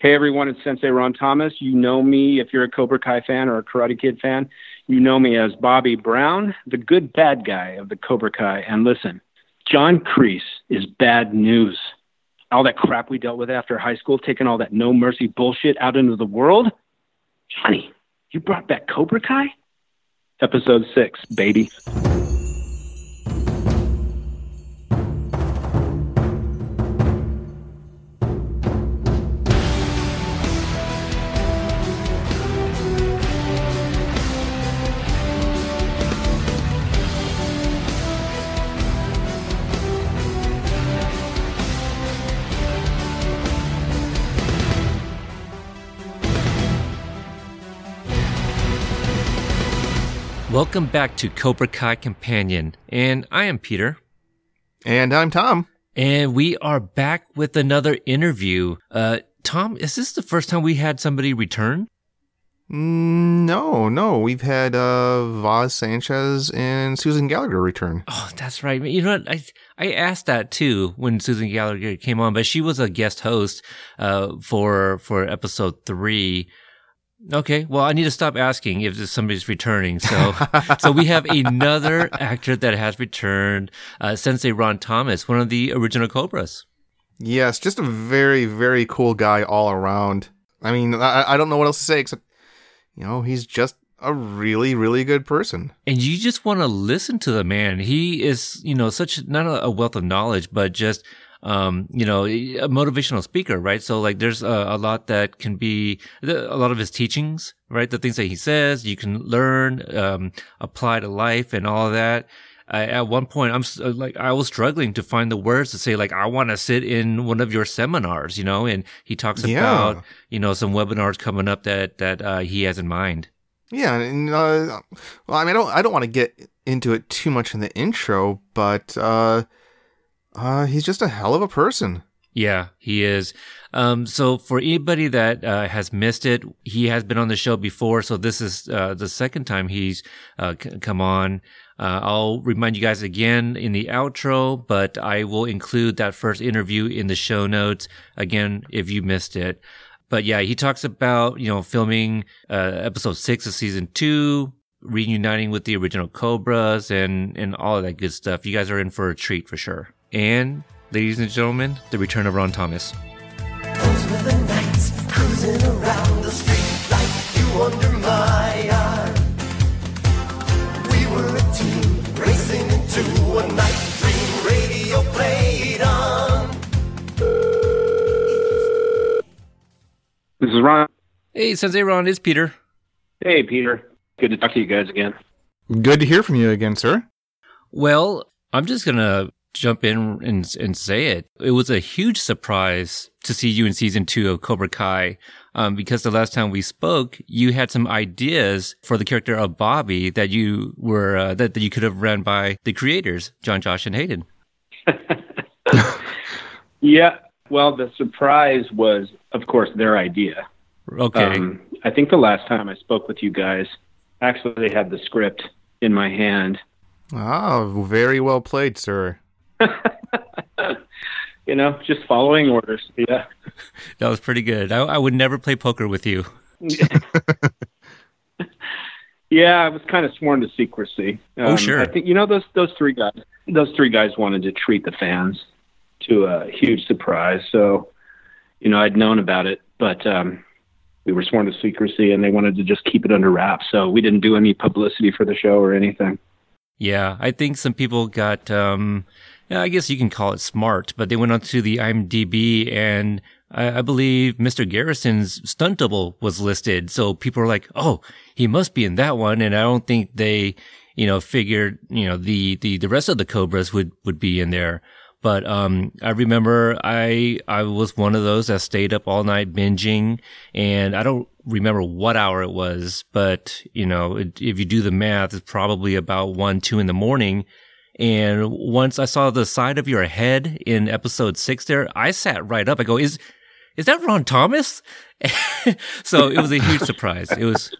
Hey everyone, it's Sensei Ron Thomas. You know me if you're a Cobra Kai fan or a Karate Kid fan. You know me as Bobby Brown, the good bad guy of the Cobra Kai. And listen, John Kreese is bad news. All that crap we dealt with after high school, taking all that no mercy bullshit out into the world. Johnny, you brought back Cobra Kai? Episode 6, baby. Welcome back to Cobra Kai Companion, and I am Peter. And I'm Tom. And we are back with another interview. Uh, Tom, is this the first time we had somebody return? Mm, no, no. We've had uh, Vaz Sanchez and Susan Gallagher return. Oh, that's right. You know what? I I asked that too when Susan Gallagher came on, but she was a guest host uh, for for episode three. Okay, well, I need to stop asking if somebody's returning. So, so we have another actor that has returned, uh, Sensei Ron Thomas, one of the original Cobras. Yes, just a very, very cool guy all around. I mean, I, I don't know what else to say except, you know, he's just a really, really good person. And you just want to listen to the man. He is, you know, such not a wealth of knowledge, but just um, you know, a motivational speaker, right? So like there's a, a, lot that can be a lot of his teachings, right? The things that he says, you can learn, um, apply to life and all that. I, at one point, I'm uh, like, I was struggling to find the words to say, like, I want to sit in one of your seminars, you know, and he talks yeah. about, you know, some webinars coming up that, that, uh, he has in mind. Yeah. And, uh, well, I mean, I don't, I don't want to get into it too much in the intro, but, uh, uh, he's just a hell of a person. Yeah, he is. Um, so for anybody that uh, has missed it, he has been on the show before. So this is uh, the second time he's uh, c- come on. Uh, I'll remind you guys again in the outro, but I will include that first interview in the show notes again if you missed it. But yeah, he talks about you know filming uh, episode six of season two, reuniting with the original Cobras, and and all of that good stuff. You guys are in for a treat for sure. And, ladies and gentlemen, the return of Ron Thomas. Those were the nights cruising around the street like you under my arm. We were a team racing into a night dream radio played on. This is Ron. Hey, Sensei Ron, it's Peter. Hey, Peter. Good to talk to you guys again. Good to hear from you again, sir. Well, I'm just going to jump in and, and say it. It was a huge surprise to see you in season two of Cobra Kai. Um, because the last time we spoke, you had some ideas for the character of Bobby that you were, uh, that, that you could have ran by the creators, Jon, Josh, and Hayden. yeah. Well, the surprise was, of course, their idea. Okay. Um, I think the last time I spoke with you guys, actually they had the script in my hand. Ah, very well played, sir. you know, just following orders. Yeah. That was pretty good. I, I would never play poker with you. yeah, I was kind of sworn to secrecy. Oh, um, oh, sure. I think you know those those three guys. Those three guys wanted to treat the fans to a huge surprise. So, you know, I'd known about it, but um, we were sworn to secrecy, and they wanted to just keep it under wraps. So we didn't do any publicity for the show or anything. Yeah, I think some people got um, I guess you can call it smart, but they went onto the IMDb and I, I believe Mr. Garrison's stunt double was listed. So people were like, oh, he must be in that one. And I don't think they, you know, figured, you know, the, the, the rest of the Cobras would, would be in there. But, um, I remember I, I was one of those that stayed up all night binging and I don't remember what hour it was, but, you know, it, if you do the math, it's probably about one, two in the morning and once I saw the side of your head in episode six there, I sat right up. I go, is, is that Ron Thomas? so it was a huge surprise. It was.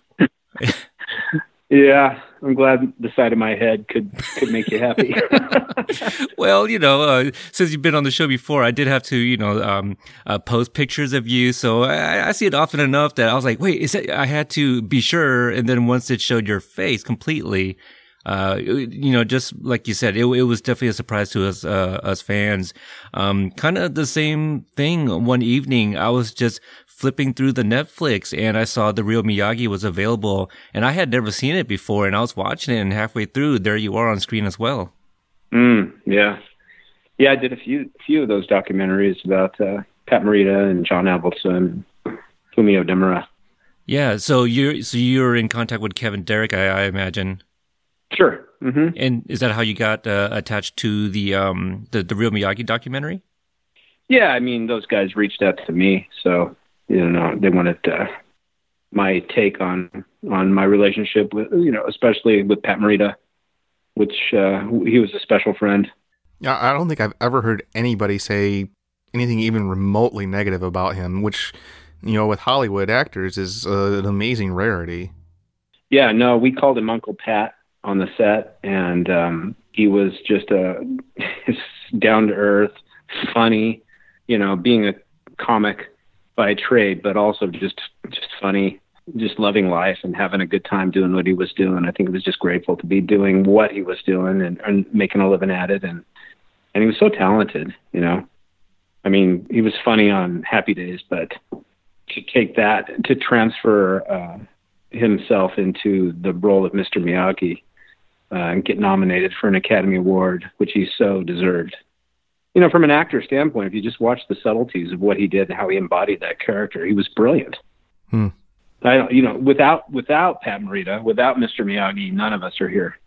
yeah. I'm glad the side of my head could could make you happy. well, you know, uh, since you've been on the show before, I did have to, you know, um, uh, post pictures of you. So I, I, see it often enough that I was like, wait, is it? I had to be sure. And then once it showed your face completely, uh, you know, just like you said, it, it was definitely a surprise to us, uh, us fans. Um, kind of the same thing one evening. I was just flipping through the Netflix and I saw the real Miyagi was available and I had never seen it before and I was watching it and halfway through there you are on screen as well. Mm, yeah. Yeah, I did a few few of those documentaries about uh, Pat Morita and John Avildsen, Fumio Demura. Yeah, so you're so you're in contact with Kevin Derek, I, I imagine. Sure. Mm-hmm. And is that how you got uh, attached to the um the the real Miyagi documentary? Yeah, I mean those guys reached out to me, so you know they wanted uh, my take on on my relationship with you know especially with Pat Morita, which uh, he was a special friend. Yeah, I don't think I've ever heard anybody say anything even remotely negative about him, which you know with Hollywood actors is uh, an amazing rarity. Yeah, no, we called him Uncle Pat on the set, and um, he was just a down to earth, funny, you know, being a comic by trade, but also just just funny, just loving life and having a good time doing what he was doing. I think he was just grateful to be doing what he was doing and, and making a living at it. And and he was so talented, you know. I mean, he was funny on Happy Days, but to take that to transfer uh, himself into the role of Mr. Miyagi uh, and get nominated for an Academy Award, which he so deserved you know, from an actor standpoint, if you just watch the subtleties of what he did and how he embodied that character, he was brilliant. Hmm. I, you know, without without Pat Morita, without Mr. Miyagi, none of us are here.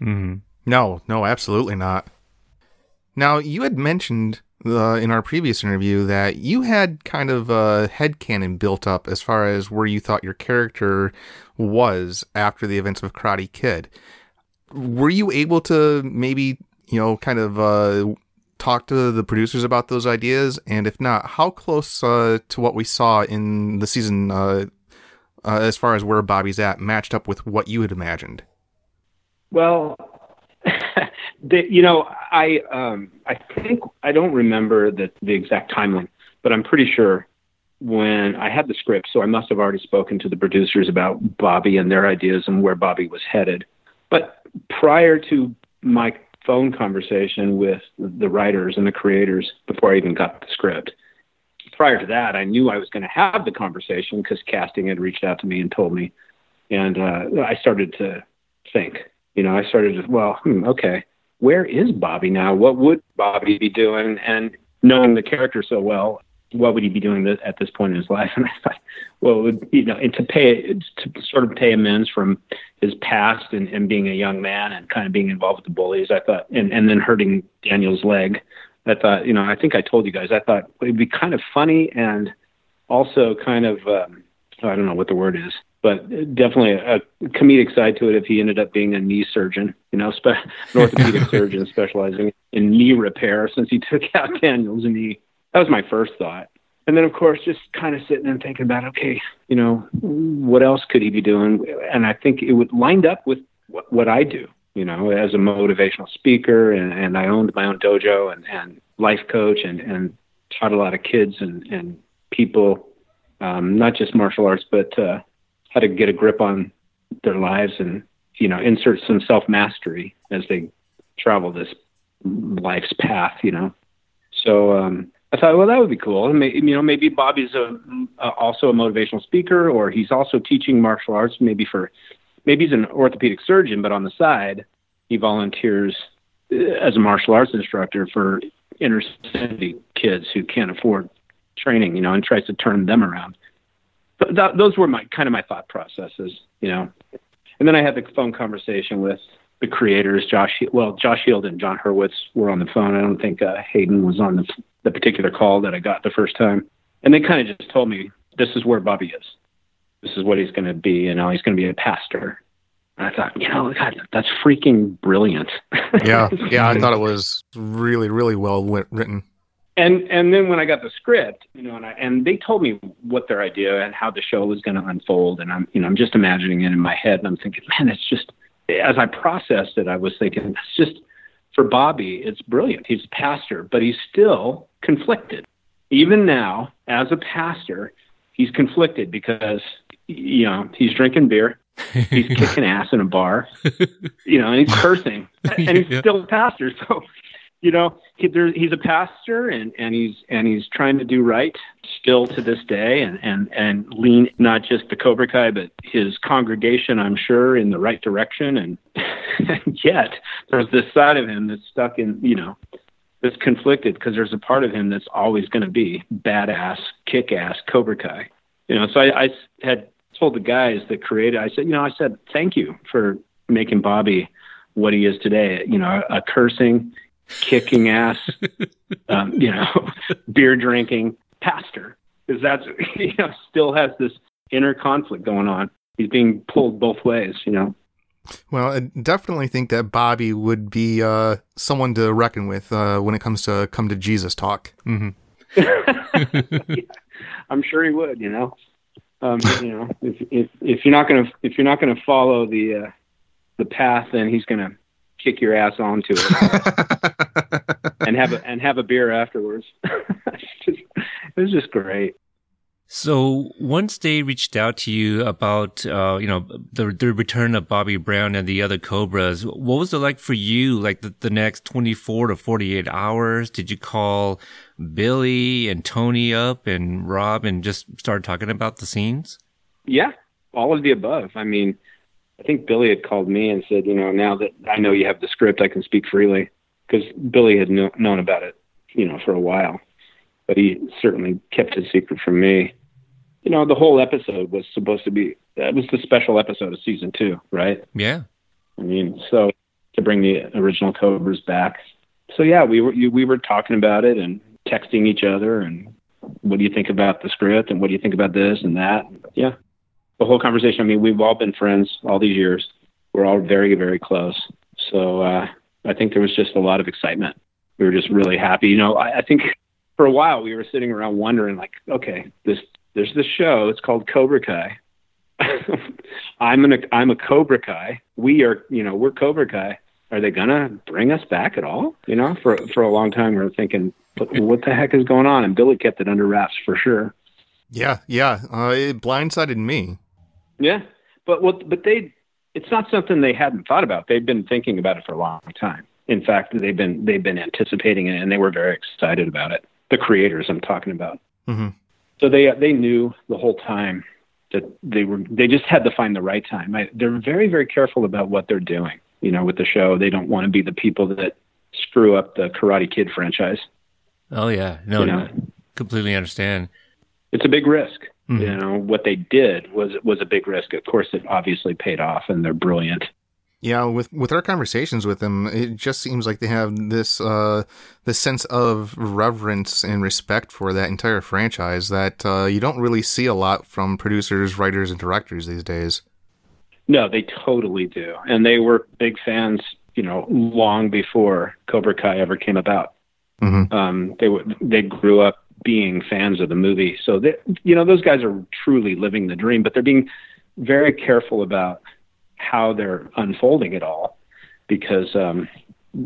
Mm. No, no, absolutely not. Now, you had mentioned uh, in our previous interview that you had kind of a headcanon built up as far as where you thought your character was after the events of Karate Kid. Were you able to maybe, you know, kind of uh, talk to the producers about those ideas? And if not, how close uh, to what we saw in the season, uh, uh, as far as where Bobby's at, matched up with what you had imagined? Well, the, you know, I um, I think I don't remember the the exact timeline, but I'm pretty sure when I had the script, so I must have already spoken to the producers about Bobby and their ideas and where Bobby was headed. But prior to my phone conversation with the writers and the creators before I even got the script. Prior to that, I knew I was going to have the conversation because casting had reached out to me and told me. And uh, I started to think, you know, I started to, well, hmm, okay, where is Bobby now? What would Bobby be doing? And knowing the character so well, what would he be doing at this point in his life? And I thought, well, would, you know, and to pay to sort of pay amends from his past and, and being a young man and kind of being involved with the bullies, I thought, and, and then hurting Daniel's leg. I thought, you know, I think I told you guys, I thought it'd be kind of funny and also kind of, um, I don't know what the word is, but definitely a comedic side to it if he ended up being a knee surgeon, you know, spe- an orthopedic surgeon specializing in knee repair since he took out Daniel's knee. That was my first thought and then of course just kind of sitting and thinking about okay you know what else could he be doing? And i think it would lined up with what, what i do you know as a motivational speaker. And, and i owned my own dojo and, and life coach and, and taught a lot of kids and, and people um, not just martial arts but uh, how to get a grip on their lives and you know insert some self mastery as they travel this life's path you know. So um I thought, well, that would be cool. You know, maybe Bobby's a, a, also a motivational speaker, or he's also teaching martial arts. Maybe for maybe he's an orthopedic surgeon, but on the side, he volunteers uh, as a martial arts instructor for inner city kids who can't afford training. You know, and tries to turn them around. That, those were my kind of my thought processes. You know, and then I had the phone conversation with the creators, Josh. Well, Josh Heald and Jon Hurwitz were on the phone. I don't think uh, Hayden was on the the particular call that I got the first time, and they kind of just told me this is where Bobby is. This is what he's going to be. And know, he's going to be a pastor. And I thought, you know, God, that's freaking brilliant. yeah, yeah, I thought it was really, really well written. And and then when I got the script, you know, and I and they told me what their idea and how the show was going to unfold, and I'm you know I'm just imagining it in my head, and I'm thinking, man, it's just as I processed it, I was thinking, it's just for Bobby, it's brilliant. He's a pastor, but he's still conflicted. Even now, as a pastor, he's conflicted because you know he's drinking beer, he's kicking ass in a bar, you know, and he's cursing, and he's yeah. still a pastor. So you know, he, there, he's a pastor and, and he's and he's trying to do right still to this day and, and, and lean not just the Cobra Kai but his congregation, I'm sure, in the right direction. And, and yet there's this side of him that's stuck in, you know, that's conflicted because there's a part of him that's always going to be badass, kick ass Cobra Kai. You know, so I, I had told the guys that created, I said, you know, I said, thank you for making Bobby what he is today. You know, a cursing kicking ass, um, you know, beer drinking pastor. Because that's, you know, still has this inner conflict going on. He's being pulled both ways, you know. Well, I definitely think that Bobby would be uh, someone to reckon with uh, when it comes to come to Jesus talk. Mm-hmm. yeah, I'm sure he would. You know, um, you know, if, if if you're not gonna if you're not gonna follow the uh, the path, then he's gonna kick your ass onto it and have a and have a beer afterwards. it was just great. So once they reached out to you about, uh, you know, the, the return of Bobby Brown and the other Cobras, what was it like for you? Like the, the next 24 to 48 hours? Did you call Billy and Tony up and Rob and just start talking about the scenes? Yeah, all of the above. I mean, I think Billy had called me and said, you know, now that I know you have the script, I can speak freely because Billy had kno- known about it, you know, for a while, but he certainly kept his secret from me. You know, the whole episode was supposed to be that was the special episode of season two, right? Yeah. I mean, so to bring the original Cobras back. So yeah, we were we were talking about it and texting each other and what do you think about the script and what do you think about this and that? Yeah, the whole conversation. I mean, we've all been friends all these years. We're all very, very close. So uh, I think there was just a lot of excitement. We were just really happy. You know, I, I think for a while we were sitting around wondering, like, okay, this there's this show. It's called Cobra Kai. I'm an I'm a Cobra Kai. We are, you know, we're Cobra Kai. Are they gonna bring us back at all? You know, for for a long time we were thinking, what the heck is going on? And Billy kept it under wraps for sure. Yeah, yeah. Uh, it blindsided me. Yeah, but what? But they, it's not something they hadn't thought about. They've been thinking about it for a long time. In fact, they've been they've been anticipating it, and they were very excited about it. The creators I'm talking about. Mm-hmm. So they they knew the whole time that they were they just had to find the right time. I, they're very very careful about what they're doing. You know, with the show, they don't want to be the people that screw up the Karate Kid franchise. Oh yeah, no, you know? no, completely understand. It's a big risk. Mm-hmm. You know what they did was was a big risk. Of course, it obviously paid off, and they're brilliant. Yeah, with with our conversations with them, it just seems like they have this uh, this sense of reverence and respect for that entire franchise that uh, you don't really see a lot from producers, writers, and directors these days. No, they totally do, and they were big fans. You know, long before Cobra Kai ever came about. Mm-hmm. Um, they they grew up being fans of the movie. So that you know those guys are truly living the dream, but they're being very careful about how they're unfolding it all because um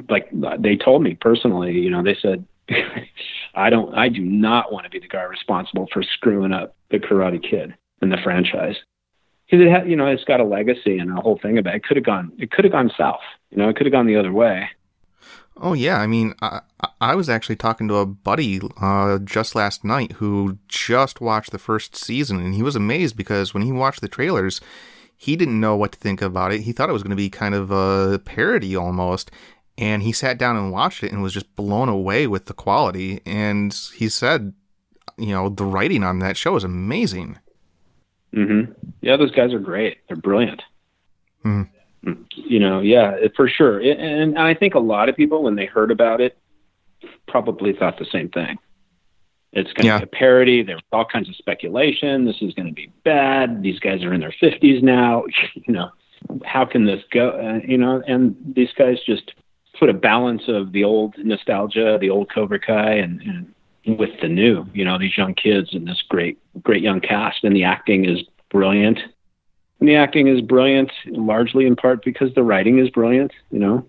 like they told me personally, you know, they said I don't I do not want to be the guy responsible for screwing up the Karate Kid and the franchise. Because it had, you know, it's got a legacy and a whole thing about it. it could have gone it could have gone south. You know, it could have gone the other way. Oh yeah, I mean, I, I was actually talking to a buddy uh, just last night who just watched the first season, and he was amazed because when he watched the trailers, he didn't know what to think about it. He thought it was going to be kind of a parody almost, and he sat down and watched it and was just blown away with the quality. And he said, you know, the writing on that show is amazing. Mm-hmm. Yeah, those guys are great. They're brilliant. Mm-hmm you know, yeah, for sure. And I think a lot of people, when they heard about it, probably thought the same thing. It's going to yeah. be a parody. There was all kinds of speculation. This is going to be bad. These guys are in their 50s now. you know, how can this go? Uh, you know, and these guys just put a balance of the old nostalgia, the old Cobra Kai, and, and with the new. You know, these young kids and this great, great young cast, and the acting is brilliant. And the acting is brilliant, largely in part because the writing is brilliant, you know,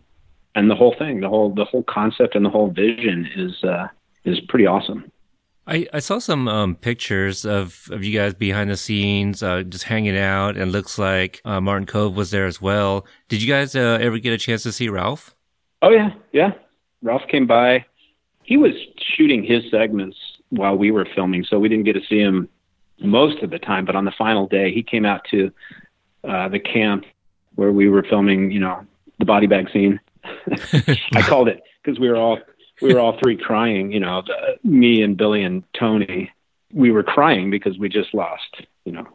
and the whole thing, the whole the whole concept and the whole vision is uh, is pretty awesome. I, I saw some um, pictures of, of you guys behind the scenes, uh, just hanging out, and looks like uh, Martin Kove was there as well. Did you guys uh, ever get a chance to see Ralph? Oh yeah, yeah. Ralph came by. He was shooting his segments while we were filming, so we didn't get to see him most of the time. But on the final day, he came out to uh, the camp where we were filming. You know, the body bag scene. I called it because we were all we were all three crying. You know, the, me and Billy and Tony. We were crying because we just lost. You know,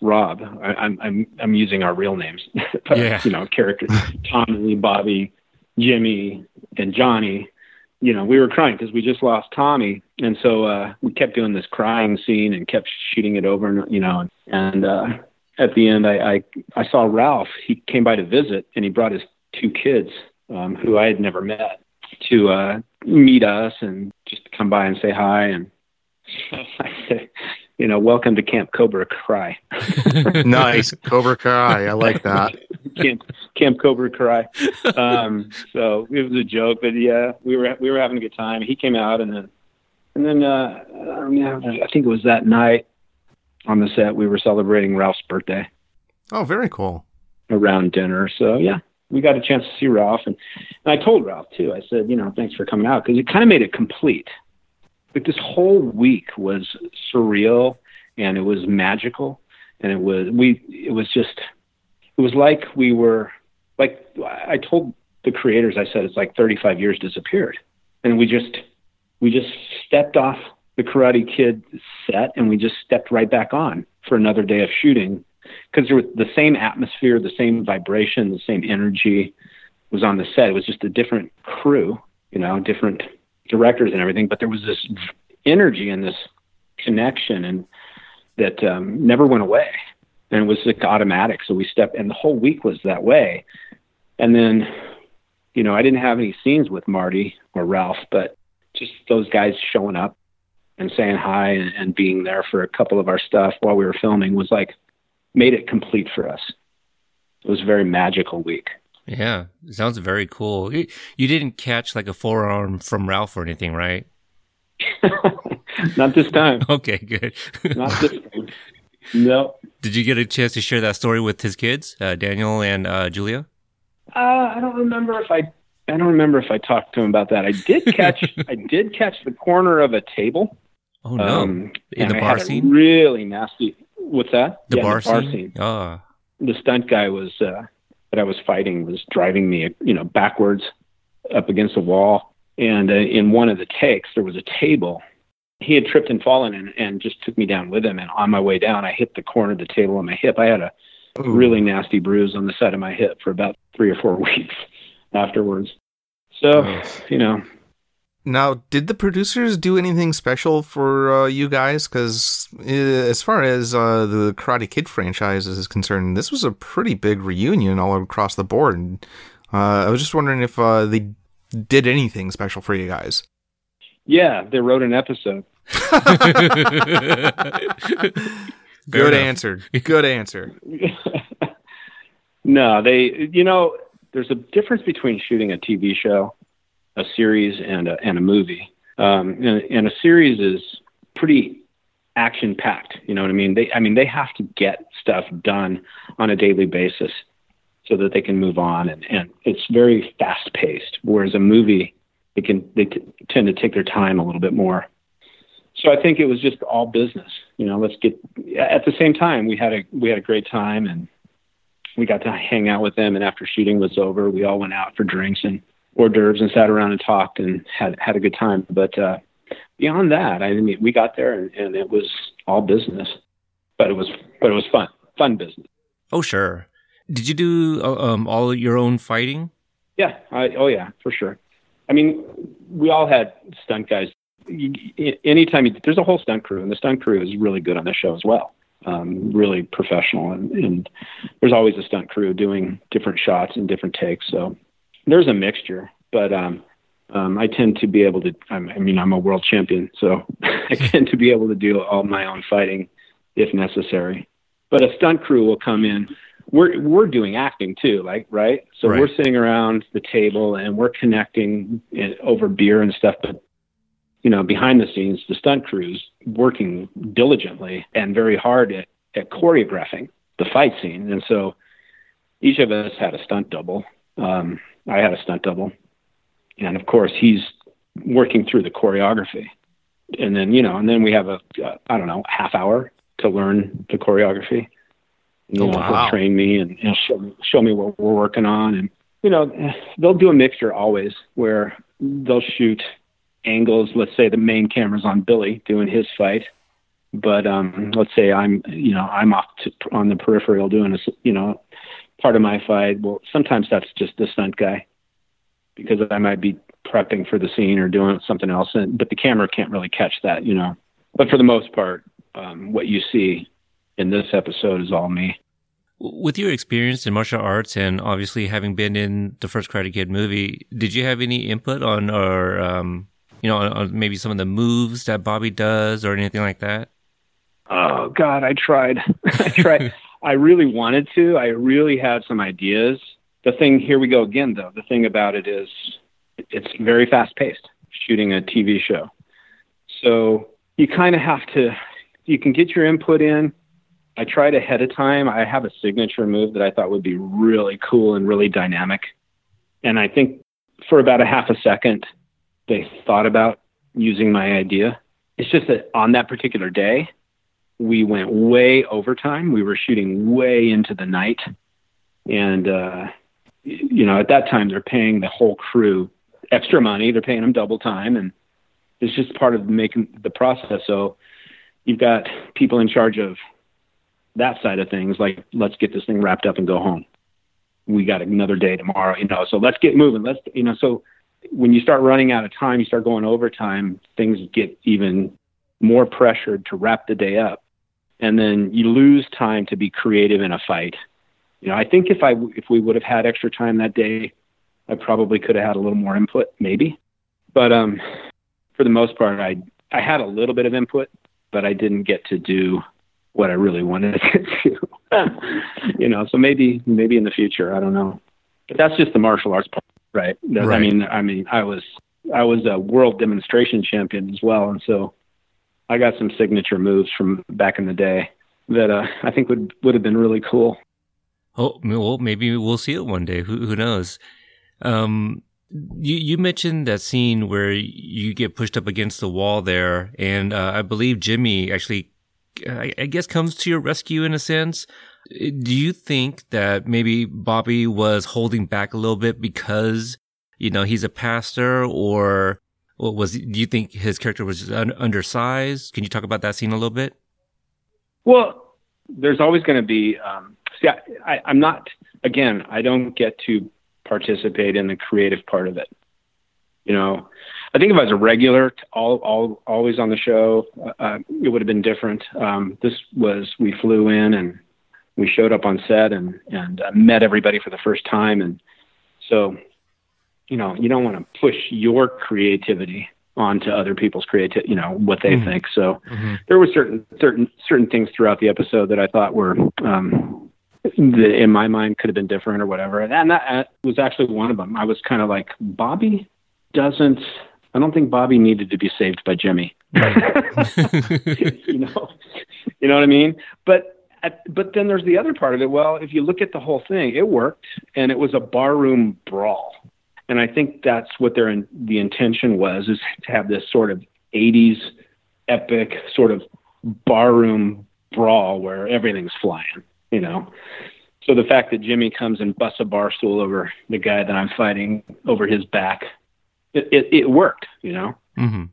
Rob. I, I'm I'm I'm using our real names, but Yeah. you know, characters Tommy, Bobby, Jimmy, and Johnny. You know, we were crying because we just lost Tommy, and so uh, we kept doing this crying scene and kept shooting it over, and you know, and uh, at the end, I, I I saw Ralph. He came by to visit, and he brought his two kids, um, who I had never met, to uh, meet us and just come by and say hi. And I said, you know, welcome to Camp Cobra Cry. nice. Cobra Cry. I like that. Camp Camp Cobra Cry. Um, so it was a joke, but yeah, we were we were having a good time. He came out, and then and then uh, I, mean, I think it was that night on the set we were celebrating Ralph's birthday Oh, very cool. around dinner. So yeah, we got a chance to see Ralph, and, and I told Ralph too. I said, you know, thanks for coming out because it kind of made it complete. Like this whole week was surreal and it was magical, and it was we. It was just. It was like we were like I told the creators. I said it's like 35 years disappeared, and we just we just stepped off the Karate Kid set and we just stepped right back on for another day of shooting because there was the same atmosphere, the same vibration, the same energy was on the set. It was just a different crew, you know, different directors and everything, but there was this energy and this connection and that um, never went away. And it was like automatic. So we stepped, and the whole week was that way. And then, you know, I didn't have any scenes with Marty or Ralph, but just those guys showing up and saying hi and, and being there for a couple of our stuff while we were filming was like made it complete for us. It was a very magical week. Yeah, it sounds very cool. You, you didn't catch like a forearm from Ralph or anything, right? Not this time. Okay, good. Not this time. No. Did you get a chance to share that story with his kids, uh, Daniel and uh, Julia? Uh, I don't remember if I. I don't remember if I talked to him about that. I did catch. I did catch the corner of a table. Oh no, um, in the I bar had scene. Really nasty. What's that? The, Yeah, bar, the bar scene. scene. Oh, The stunt guy was uh, that I was fighting was driving me, you know, backwards up against the wall. And uh, in one of the takes, there was a table. He had tripped and fallen and, and just took me down with him. And on my way down, I hit the corner of the table on my hip. I had a really nasty bruise on the side of my hip for about three or four weeks afterwards. So, you know, Now, did the producers do anything special for uh, you guys? Because uh, as far as uh, the Karate Kid franchise is concerned, this was a pretty big reunion all across the board. And, uh, I was just wondering if uh, they did anything special for you guys. yeah, they wrote an episode. Good answer. Good answer. no, they, you know, there's a difference between shooting a TV show, a series, and a, and a movie. Um, and, and a series is pretty action packed. You know what I mean? They, I mean, they have to get stuff done on a daily basis so that they can move on, and, and it's very fast paced. Whereas a movie, they can they t- tend to take their time a little bit more. So I think it was just all business. You know, let's get. At the same time, we had a we had a great time, and we got to hang out with them. And after shooting was over, we all went out for drinks and hors d'oeuvres and sat around and talked and had had a good time. But uh, beyond that, I mean, we got there and, and it was all business, but it was but it was fun, fun business. oh sure. Did you do uh, um, all your own fighting? Yeah. I, oh yeah, for sure. I mean, we all had stunt guys. Anytime you, there's a whole stunt crew, and the stunt crew is really good on the show as well. Um, really professional, and, and there's always a stunt crew doing different shots and different takes. So there's a mixture, but um, um, I tend to be able to. I'm- I mean, I'm a world champion, so I tend to be able to do all my own fighting if necessary. but a stunt crew will come in. We're we're doing acting too, like right. So Right. we're sitting around the table and we're connecting in, over beer and stuff. But you know, behind the scenes, the stunt crews working diligently and very hard at, at choreographing the fight scene. And so each of us had a stunt double. Um, I had a stunt double, and of course, he's working through the choreography. And then you know, and then we have a uh, I don't know half hour to learn the choreography. You Oh, know, wow. he'll train me and, and show, me- show me what we're working on, and you know, they'll do a mixture always where they'll shoot angles. Let's say the main camera's on Billy doing his fight, but um, let's say I'm, you know, I'm off to, on the peripheral doing a, you know, part of my fight. Well, sometimes that's just the stunt guy because I might be prepping for the scene or doing something else, and but the camera can't really catch that, you know. But for the most part, um, what you see in this episode is all me. With your experience in martial arts and obviously having been in the first Karate Kid movie, did you have any input on or um, you know on, on maybe some of the moves that Bobby does or anything like that? Oh God, I tried. I tried. I really wanted to. I really had some ideas. The thing here we go again though. The thing about it is it's very fast paced shooting a TV show. So you kind of have to you can get your input in. I tried ahead of time. I have a signature move that I thought would be really cool and really dynamic. And I think for about a half a second they thought about using my idea. It's just that on that particular day, we went way overtime. We were shooting way into the night. And, uh, you know, at that time, they're paying the whole crew extra money. They're paying them double time. And it's just part of making the process. So you've got people in charge of that side of things, like, let's get this thing wrapped up and go home. We got another day tomorrow, you know, so let's get moving. Let's, you know, so when you start running out of time, you start going overtime, things get even more pressured to wrap the day up and then you lose time to be creative in a fight. You know, I think if I if we would have had extra time that day, I probably could have had a little more input, maybe. But um, for the most part, I I had a little bit of input, but I didn't get to do what I really wanted to do. you know, so maybe maybe in the future, I don't know. But that's just the martial arts part, right? That- I mean, I mean, I was I was a world demonstration champion as well, and so I got some signature moves from back in the day that uh, I think would would have been really cool. Oh, well, maybe we'll see it one day. Who who knows? Um, you you mentioned that scene where you get pushed up against the wall there, and uh, I believe Jimmy actually, I, I guess, comes to your rescue in a sense. Do you think that maybe Bobby was holding back a little bit because you know he's a pastor, or what was? Do you think his character was un- undersized? Can you talk about that scene a little bit? Well, there's always going to be. Um, see, I, I'm not. Again, I don't get to participate in the creative part of it. You know, I think if I was a regular, all, all, always on the show, uh, it would have been different. Um, this was we flew in and we showed up on set and and uh, met everybody for the first time, and so you know you don't want to push your creativity onto other people's creativity. You know what they Mhm. think. So Mhm. there were certain certain certain things throughout the episode that I thought were um, that in my mind could have been different or whatever, and that uh, was actually one of them. I was kind of like Bobby doesn't. I don't think Bobby needed to be saved by Jimmy. you know, you know what I mean. But but then there's the other part of it. Well, if you look at the whole thing, it worked, and it was a barroom brawl, and I think that's what their in, the intention was is to have this sort of '80s epic sort of barroom brawl where everything's flying. You know. So the fact that Jimmy comes and busts a bar stool over the guy that I'm fighting over his back, it, it, it worked, you know hmm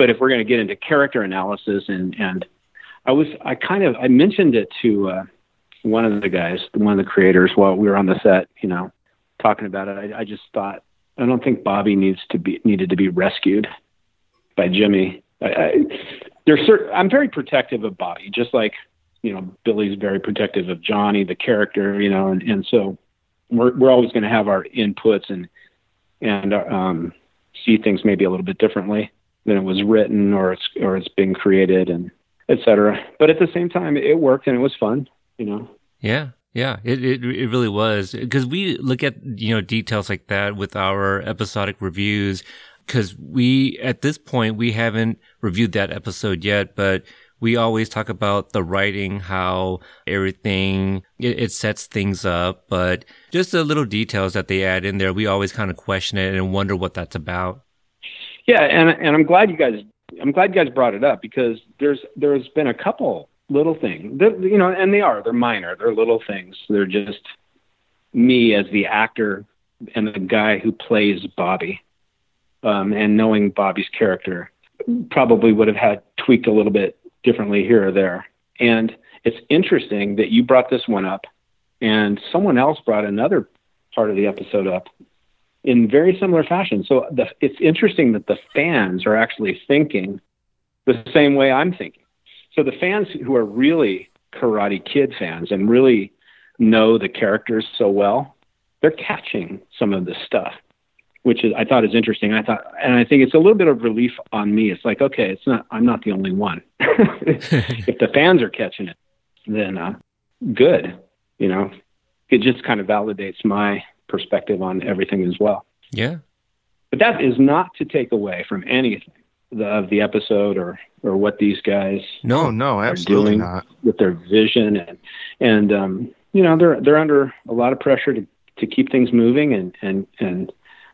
but if we're going to get into character analysis and and I was I kind of I mentioned it to uh, one of the guys, one of the creators, while we were on the set, you know, talking about it. I, I just thought I don't think Bobby needs to be needed to be rescued by Jimmy. I, I, there's certain I'm very protective of Bobby, just like you know Billy's very protective of Johnny, the character, you know, and and so we're we're always going to have our inputs and and um, see things maybe a little bit differently than it was written or it's or it's being created and et cetera. But at the same time, it worked and it was fun. You know. Yeah. Yeah, it, it, it really was because we look at, you know, details like that with our episodic reviews because we, at this point, we haven't reviewed that episode yet, but we always talk about the writing, how everything, it, it, sets things up, but just the little details that they add in there, we always kind of question it and wonder what that's about. Yeah. And, and I'm glad you guys, I'm glad you guys brought it up because there's, there's been a couple little things, they're, you know, and they are, they're minor, they're little things. They're just me as the actor and the guy who plays Bobby um, and knowing Bobby's character, probably would have had tweaked a little bit differently here or there. And it's interesting that you brought this one up, and someone else brought another part of the episode up in very similar fashion. So the, it's interesting that the fans are actually thinking the same way I'm thinking. So the fans who are really Karate Kid fans and really know the characters so well, they're catching some of this stuff which is I thought is interesting. I thought, and I think it's a little bit of relief on me. It's like, okay, it's not I'm not the only one. if the fans are catching it, then uh, good. You know, it just kind of validates my perspective on everything as well. Yeah. But that is not to take away from anything the, of the episode or or what these guys no no absolutely not with their vision and and um, you know they're they're under a lot of pressure to to keep things moving and and and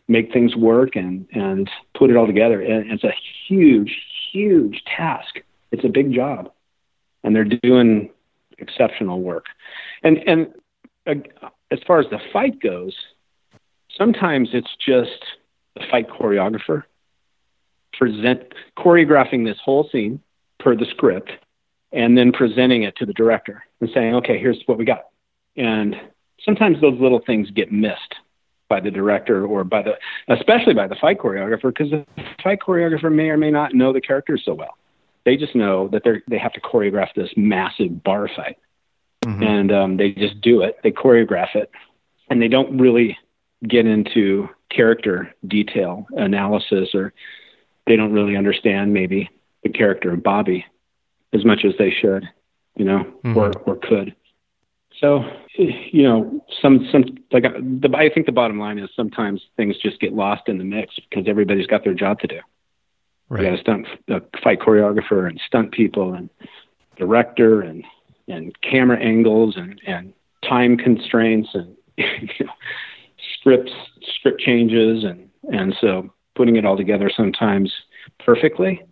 make things work and and put it all together. And it's a huge, huge task. It's a big job, and they're doing exceptional work. And and uh, as far as the fight goes, sometimes it's just the fight choreographer present choreographing this whole scene per the script and then presenting it to the director and saying okay here's what we got. And sometimes those little things get missed by the director or by the especially by the fight choreographer because the fight choreographer may or may not know the characters so well. They just know that they they have to choreograph this massive bar fight. Mm-hmm. and um, they just do it. They choreograph it. And they don't really get into character detail analysis or they don't really understand maybe the character of bobby as much as they should you know mm-hmm. or or could so, you know, some some like uh, the I think the bottom line is sometimes things just get lost in the mix because everybody's got their job to do. Right. You got a stunt, a fight choreographer, and stunt people, and director, and and camera angles, and and time constraints, and you know, scripts, script changes, and and so putting it all together sometimes perfectly,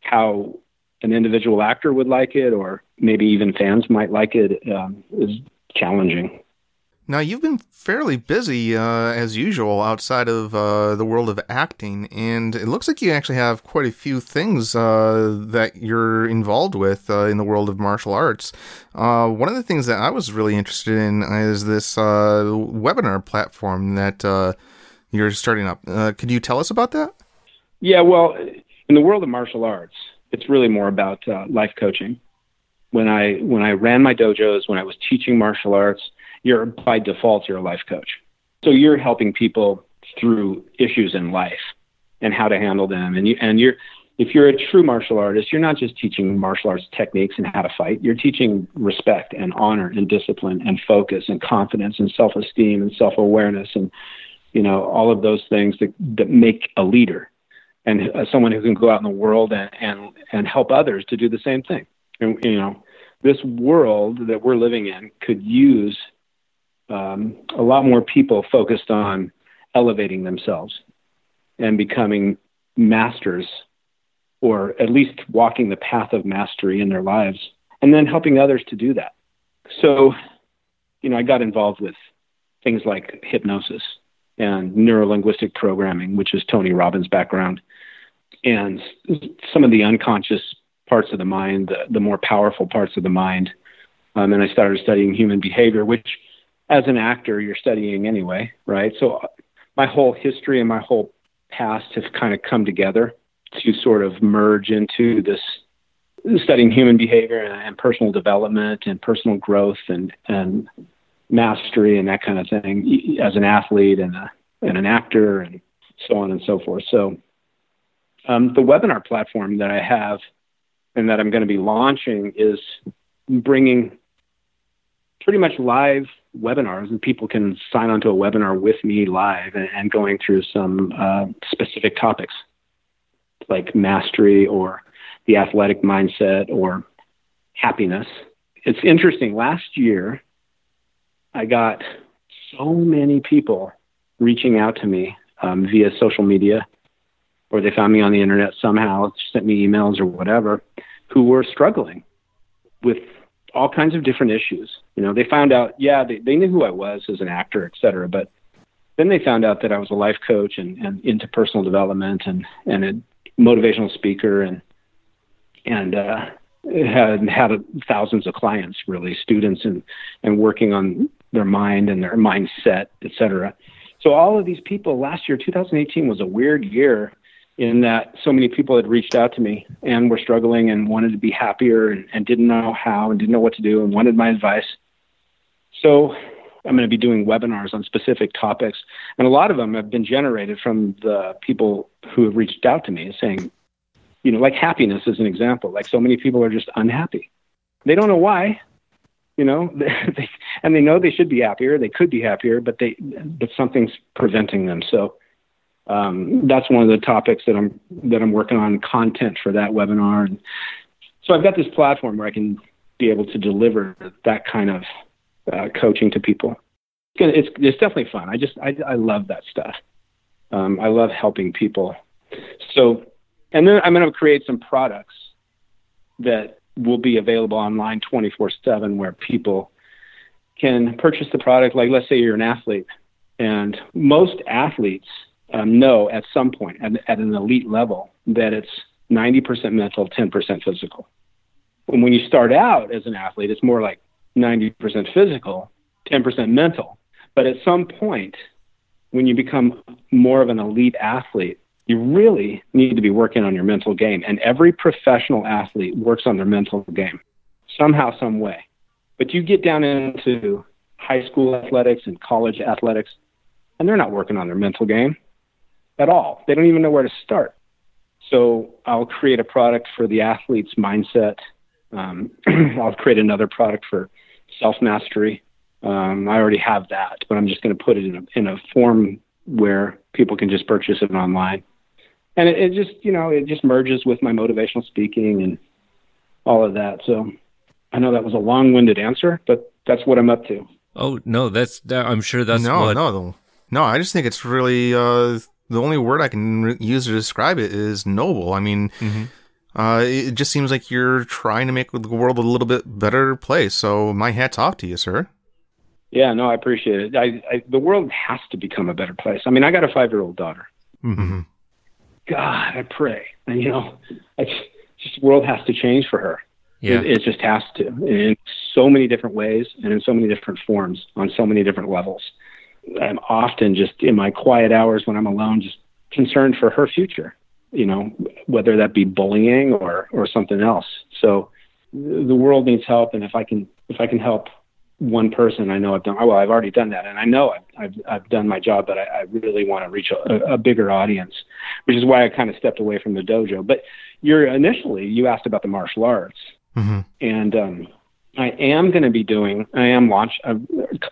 how an individual actor would like it, or maybe even fans might like it, um, is challenging. Now you've been fairly busy uh, as usual outside of uh, the world of acting, and it looks like you actually have quite a few things uh, that you're involved with uh, in the world of martial arts. Uh, one of the things that I was really interested in is this uh, webinar platform that you're starting up. could you tell us about that? Yeah, well, in the world of martial arts, it's really more about uh, life coaching. When I when I ran my dojos, when I was teaching martial arts, you're by default you're a life coach. So you're helping people through issues in life and how to handle them. And you and you're if you're a true martial artist, you're not just teaching martial arts techniques and how to fight. You're teaching respect and honor and discipline and focus and confidence and self-esteem and self-awareness and you know all of those things that that make a leader and uh, someone who can go out in the world and, and and help others to do the same thing. And you know, this world that we're living in could use um, a lot more people focused on elevating themselves and becoming masters, or at least walking the path of mastery in their lives, and then helping others to do that. So, you know, I got involved with things like hypnosis and neurolinguistic programming, which is Tony Robbins' background, and some of the unconscious parts of the mind, the, the more powerful parts of the mind. Um, and I started studying human behavior, which, as an actor, you're studying anyway, right? So my whole history and my whole past have kind of come together to sort of merge into this studying human behavior and, and personal development and personal growth and and mastery and that kind of thing as an athlete and a, and an actor and so on and so forth. So um, the webinar platform that I have and that I'm going to be launching is bringing pretty much live webinars, and people can sign onto a webinar with me live and, and going through some uh, specific topics like mastery or the athletic mindset or happiness. It's interesting. Last year, I got so many people reaching out to me um, via social media, or they found me on the internet somehow, sent me emails or whatever, who were struggling with all kinds of different issues. You know, they found out, yeah, they, they knew who I was as an actor, et cetera, but then they found out that I was a life coach and, and into personal development and, and a motivational speaker and, and, uh, had had thousands of clients, really students and, and working on their mind and their mindset, et cetera. So all of these people last year, 2018 was a weird year in that so many people had reached out to me and were struggling and wanted to be happier and, and didn't know how and didn't know what to do and wanted my advice. So I'm going to be doing webinars on specific topics. And a lot of them have been generated from the people who have reached out to me saying, you know, like happiness is an example. Like so many people are just unhappy. They don't know why, you know, and they know they should be happier. They could be happier, but they, but something's preventing them. So um, that's one of the topics that I'm that I'm working on content for that webinar. And so I've got this platform where I can be able to deliver that kind of uh, coaching to people. It's it's definitely fun. I just I I love that stuff. Um, I love helping people. So, and then I'm going to create some products that will be available online 24/7, where people can purchase the product. Like, let's say you're an athlete, and most athletes um, know at some point at, at an elite level that it's 90% mental, 10% physical. And when you start out as an athlete, it's more like 90% physical, 10% mental. But at some point, when you become more of an elite athlete, you really need to be working on your mental game. And every professional athlete works on their mental game somehow, some way. But you get down into high school athletics and college athletics, and they're not working on their mental game at all. They don't even know where to start. So I'll create a product for the athlete's mindset. Um, I'll create another product for self mastery. Um, I already have that, but I'm just going to put it in a, in a form where people can just purchase it online. And it, it just, you know, it just merges with my motivational speaking and all of that. So I know that was a long winded answer, but that's what I'm up to. Oh no, that's that, I'm sure that's no, what... no, no. I just think it's really uh, the only word I can re- use to describe it is noble. I mean, mm-hmm. uh, it just seems like you're trying to make the world a little bit better place. So my hat's off to you, sir. Yeah, no, I appreciate it. I, I the world has to become a better place. I mean, I got a five year old daughter. Mm-hmm. God, I pray, and you know, I just, just the world has to change for her. Yeah. It, it just has to in so many different ways and in so many different forms on so many different levels. I'm often just in my quiet hours when I'm alone, just concerned for her future, you know, whether that be bullying or, or something else. So the world needs help. And if I can, if I can help one person, I know I've done, well, I've already done that. And I know I've, I've, I've done my job, but I, I really want to reach a, a bigger audience, which is why I kind of stepped away from the dojo. But you're initially, you asked about the martial arts. Mm-hmm. And, um, I am going to be doing, I am launch, I'm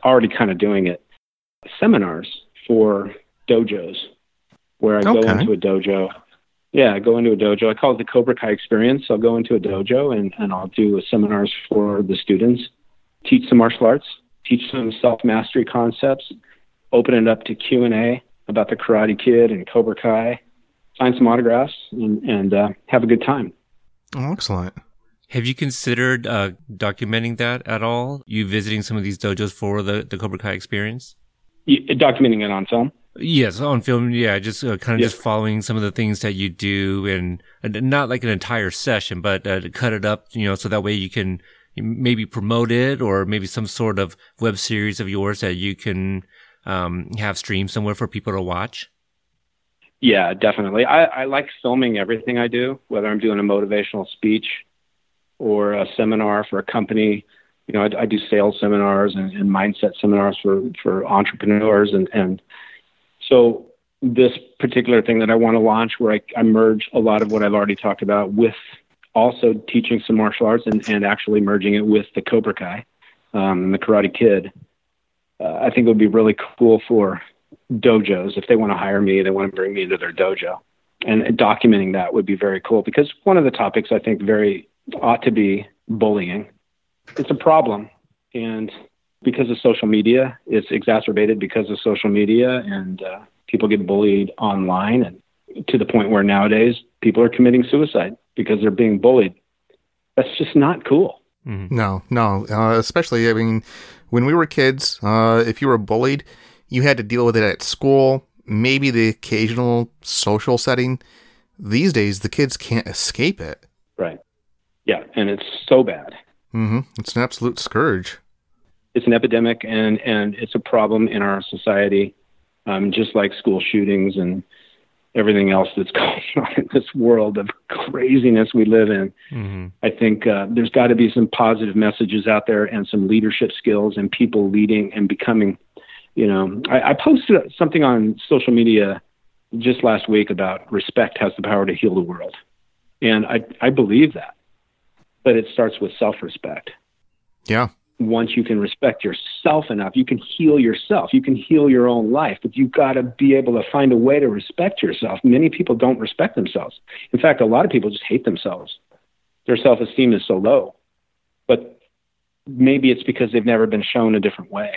already kind of doing it seminars for dojos where I okay. go into a dojo. Yeah, I go into a dojo. I call it the Cobra Kai experience. I'll go into a dojo and, and I'll do seminars for the students, teach some martial arts, teach some self mastery concepts, open it up to Q and A about the Karate Kid and Cobra Kai, sign some autographs, and, and uh, have a good time. Oh, excellent. Have you considered uh, documenting that at all? You visiting some of these dojos for the, the Cobra Kai experience? documenting it on film. Yes, on film. Yeah, just uh, kind of yes. just following some of the things that you do, and, and not like an entire session, but uh, cut it up, you know, so that way you can maybe promote it, or maybe some sort of web series of yours that you can um, have streamed somewhere for people to watch. Yeah, definitely. I, I like filming everything I do, whether I'm doing a motivational speech or a seminar for a company you know, I, I do sales seminars and, and, mindset seminars for, for entrepreneurs. And, and so this particular thing that I want to launch where I, I merge a lot of what I've already talked about with also teaching some martial arts and, and actually merging it with the Cobra Kai um, the Karate Kid. Uh, I think it would be really cool for dojos if they want to hire me, they want to bring me into their dojo, and documenting that would be very cool because one of the topics I think very ought to be bullying. It's a problem, and because of social media, it's exacerbated because of social media, and uh, people get bullied online, and to the point where nowadays people are committing suicide because they're being bullied. That's just not cool. Mm-hmm. No, no. Uh, especially, I mean, when we were kids, uh, if you were bullied, you had to deal with it at school, maybe the occasional social setting. These days, the kids can't escape it. Right. Yeah, and it's so bad. Mm-hmm. It's an absolute scourge. It's an epidemic, and and it's a problem in our society, um, just like school shootings and everything else that's going on in this world of craziness we live in. Mm-hmm. I think uh, there's got to be some positive messages out there and some leadership skills and people leading and becoming. You know, I, I posted something on social media just last week about respect has the power to heal the world, and I I believe that, but it starts with self-respect. Yeah once you can respect yourself enough, you can heal yourself. You can heal your own life, but you've got to be able to find a way to respect yourself. Many people don't respect themselves. In fact, a lot of people just hate themselves. Their self esteem is so low. But maybe it's because they've never been shown a different way,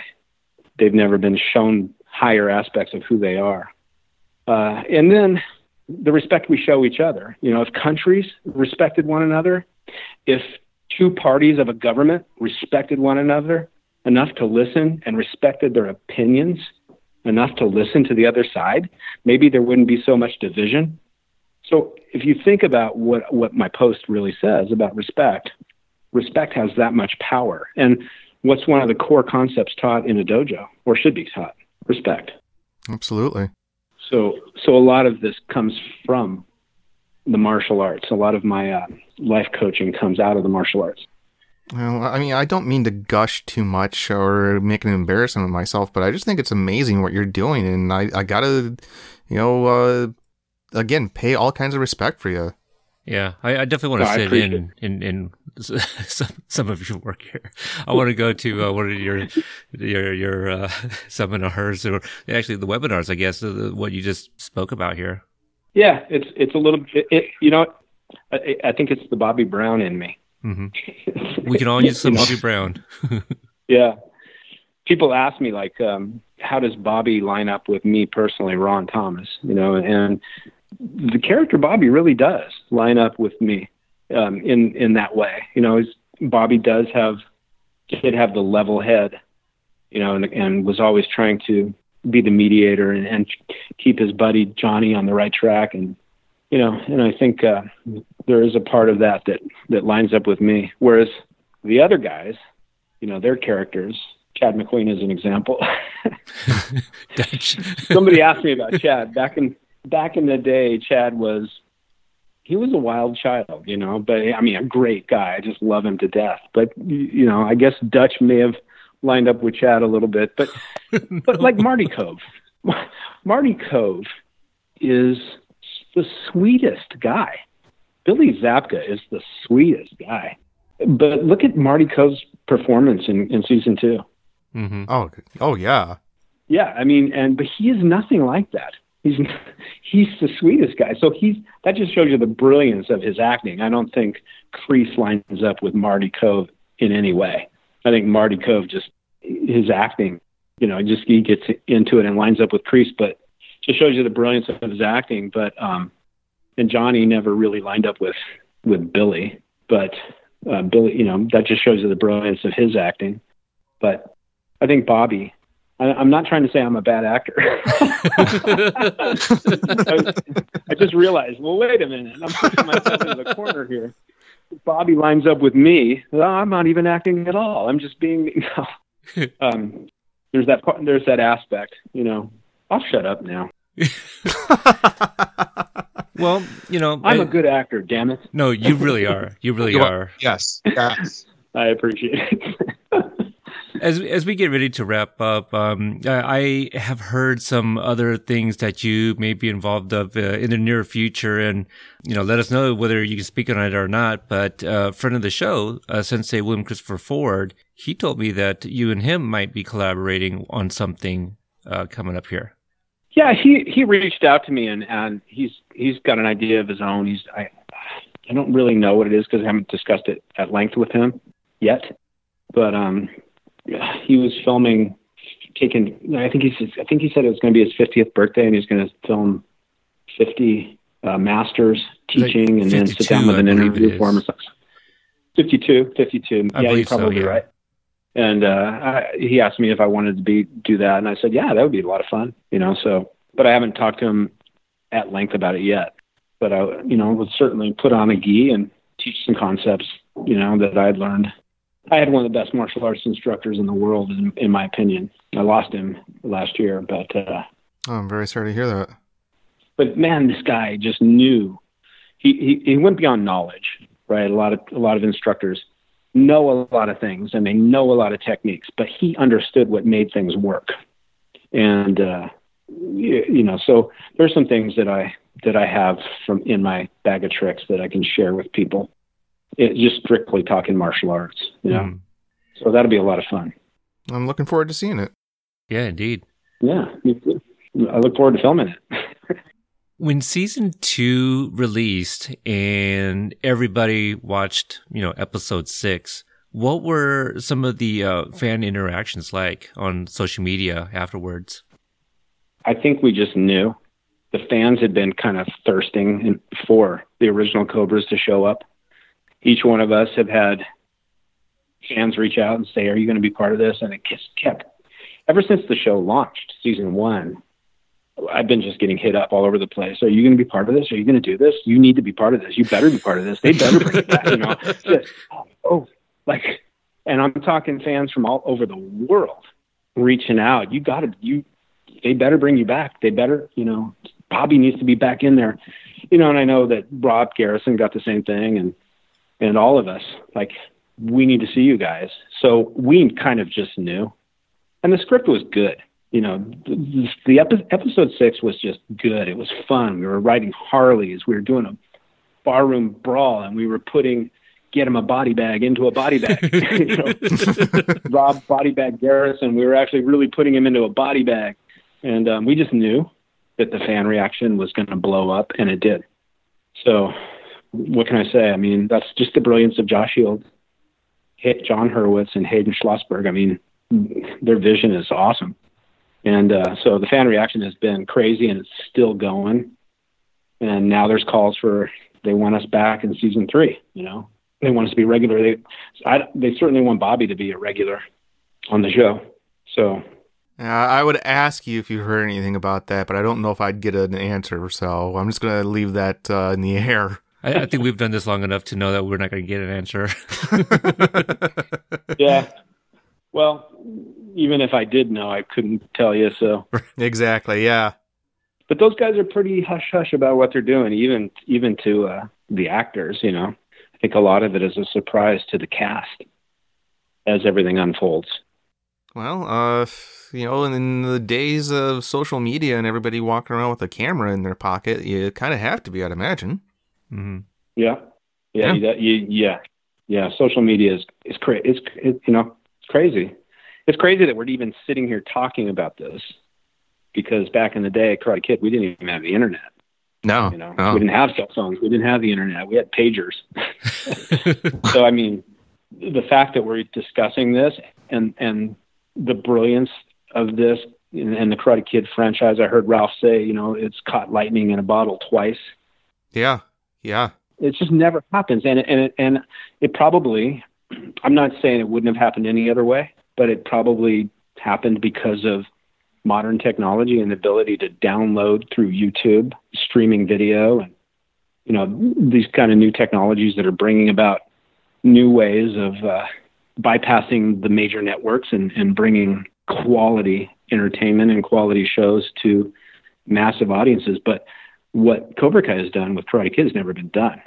they've never been shown higher aspects of who they are. Uh, and then the respect we show each other. You know, if countries respected one another, if two parties of a government respected one another enough to listen and respected their opinions enough to listen to the other side, maybe there wouldn't be so much division. So if you think about what, what my post really says about respect, respect has that much power. And what's one of the core concepts taught in a dojo or should be taught? Respect. Absolutely. So so a lot of this comes from the martial arts. A lot of my uh, life coaching comes out of the martial arts. Well, I mean, I don't mean to gush too much or make an embarrassment of myself, but I just think it's amazing what you're doing, and I, I gotta, you know, uh, again, pay all kinds of respect for you. Yeah, I, I definitely want to no, sit in, in in some some of your work here. I want to go to uh, one of your your your uh, seminars or actually the webinars, I guess, uh, what you just spoke about here. Yeah, it's it's a little. It, it, you know, I, I, think it's the Bobby Brown in me. Mm-hmm. we can all use some Bobby Brown. yeah, people ask me like, um, how does Bobby line up with me personally, Ron Thomas? You know, and the character Bobby really does line up with me um, in in that way. You know, Bobby does have did have the level head, you know, and, and was always trying to be the mediator and, and keep his buddy Johnny on the right track. And, you know, and I think uh, there is a part of that that, that lines up with me. Whereas the other guys, you know, their characters, Chad McQueen is an example. Somebody asked me about Chad back in back in the day. Chad was he was a wild child, you know, but I mean, a great guy. I just love him to death. But you know, I guess Dutch may have lined up with Chad a little bit, but no. but like Marty Kove, Marty Kove is the sweetest guy. Billy Zabka is the sweetest guy. But look at Marty Kove's performance in, in season 2 mm-hmm. Oh, oh yeah, yeah. I mean, and but he is nothing like that. He's he's the sweetest guy. So he's that just shows you the brilliance of his acting. I don't think Kreese lines up with Marty Kove in any way. I think Marty Kove just his acting, you know, just he gets into it and lines up with Kreese, but just shows you the brilliance of his acting. But um, and Johnny never really lined up with with Billy, but uh, Billy, you know, that just shows you the brilliance of his acting. But I think Bobby. I'm not trying to say I'm a bad actor. I, just realized, well, wait a minute. I'm pushing myself into the corner here. Bobby lines up with me. Well, I'm not even acting at all. I'm just being. um, there's that part, there's that aspect. You know, I'll shut up now. well, you know, I'm I, a good actor. Damn it. No, you really are. You really you are. are. Yes. Yes. I appreciate it. as as we get ready to wrap up, um, I have heard some other things that you may be involved of uh, in the near future, and you know, let us know whether you can speak on it or not. But uh, friend of the show, uh, Sensei William Christopher Ford, he told me that you and him might be collaborating on something uh, coming up here. Yeah, he he reached out to me and and he's he's got an idea of his own. He's I I don't really know what it is because I haven't discussed it at length with him yet. But um, he was filming, taking. I think he said I think he said it was going to be his 50th birthday and he's going to film 50 uh, masters teaching like and then sit down with an interview for him. 52, 52. I yeah, you're probably so, yeah. right. And uh, I, he asked me if I wanted to be do that, and I said, yeah, that would be a lot of fun, you know. So, but I haven't talked to him at length about it yet. But I, you know, would certainly put on a gi and teach some concepts, you know, that I had learned. I had one of the best martial arts instructors in the world, in, in my opinion. I lost him last year, but uh, oh, I'm very sorry to hear that. But man, this guy just knew. He, he he went beyond knowledge, right? A lot of a lot of instructors know a lot of things and they know a lot of techniques, but he understood what made things work. And uh, you, you know, so there's some things that I that I have from in my bag of tricks that I can share with people. It, just strictly talking martial arts, you know. Mm. So that'll be a lot of fun. I'm looking forward to seeing it. Yeah, indeed. Yeah, I look forward to filming it. when season two released and everybody watched, you know, episode six, what were some of the uh, fan interactions like on social media afterwards? I think we just knew the fans had been kind of thirsting for the original Cobras to show up. Each one of us have had fans reach out and say, "Are you going to be part of this?" And it just kept ever since the show launched, season one. I've been just getting hit up all over the place. Are you going to be part of this? Are you going to do this? You need to be part of this. You better be part of this. They better bring it back. You know, just, oh, like, and I'm talking fans from all over the world reaching out. You got to, you, they better bring you back. They better, you know, Bobby needs to be back in there, you know. And I know that Rob Garrison got the same thing, and and all of us like we need to see you guys. So we kind of just knew, and the script was good you know, the, the epi- episode six was just good. It was fun. We were riding Harleys. We were doing a barroom brawl, and we were putting get him a body bag into a body bag. you know, Rob body bag Garrison. We were actually really putting him into a body bag, and um, we just knew that the fan reaction was going to blow up, and it did. So, what can I say? I mean, that's just the brilliance of Josh Heald, Jon Hurwitz, and Hayden Schlossberg. I mean, their vision is awesome. And uh, so the fan reaction has been crazy and it's still going. And now there's calls for they want us back in season three. You know, they want us to be regular. They, I, they certainly want Bobby to be a regular on the show. So, yeah, I would ask you if you heard anything about that, but I don't know if I'd get an answer. So I'm just going to leave that uh, in the air. I, I, think we've done this long enough to know that we're not going to get an answer. yeah. Well, even if I did know, I couldn't tell you. So exactly, yeah. But those guys are pretty hush hush about what they're doing, even even to uh, the actors. You know, I think a lot of it is a surprise to the cast as everything unfolds. Well, uh, you know, in the days of social media and everybody walking around with a camera in their pocket, you kind of have to be, I'd imagine. Mm-hmm. Yeah. yeah, yeah, you, yeah, yeah. Social media is is crazy. It's it, you know it's crazy it's crazy that we're even sitting here talking about this because back in the day, Karate Kid, we didn't even have the internet. No, you know, no. we didn't have cell phones. We didn't have the internet. We had pagers. so, I mean, the fact that we're discussing this and and the brilliance of this and the Karate Kid franchise, I heard Ralph say, you know, it's caught lightning in a bottle twice. Yeah, yeah. It just never happens, and and it, and it probably. I'm not saying it wouldn't have happened any other way, but it probably happened because of modern technology and the ability to download through YouTube, streaming video, and you know these kind of new technologies that are bringing about new ways of uh, bypassing the major networks and, and bringing quality entertainment and quality shows to massive audiences. But what Cobra Kai has done with Karate Kid has never been done,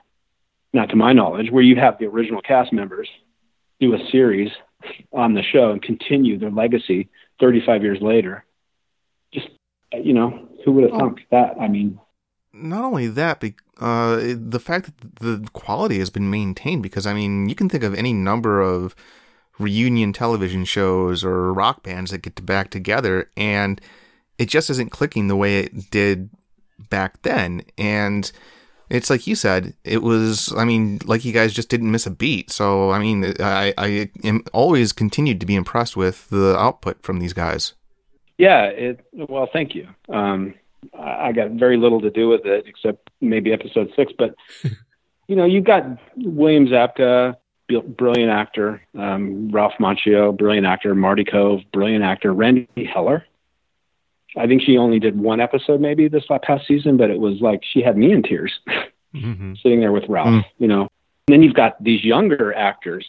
not to my knowledge, where you have the original cast members do a series on the show and continue their legacy 35 years later. Just, you know, who would have oh. thunk that? I mean, not only that, but uh, the fact that the quality has been maintained because I mean, you can think of any number of reunion television shows or rock bands that get to back together and it just isn't clicking the way it did back then. And it's like you said, it was, I mean, like you guys just didn't miss a beat. So, I mean, I, I am always continued to be impressed with the output from these guys. Yeah. It, well, thank you. Um, I got very little to do with it except maybe episode six, but you know, you've got William Zabka, brilliant actor, um, Ralph Macchio, brilliant actor, Marty Kove, brilliant actor, Randee Heller. I think she only did one episode maybe this past season, but it was like she had me in tears mm-hmm. sitting there with Ralph, mm. you know. And then you've got these younger actors,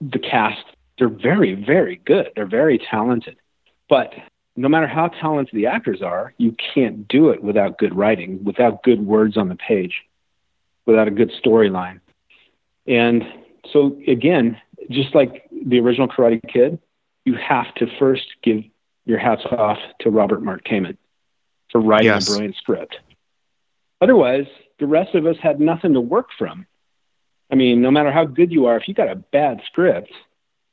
the cast, they're very, very good. They're very talented. But no matter how talented the actors are, you can't do it without good writing, without good words on the page, without a good storyline. And so, again, just like the original Karate Kid, you have to first give your hats off to Robert Mark Kamen for writing yes. a brilliant script. Otherwise, the rest of us had nothing to work from. I mean, no matter how good you are, if you got a bad script,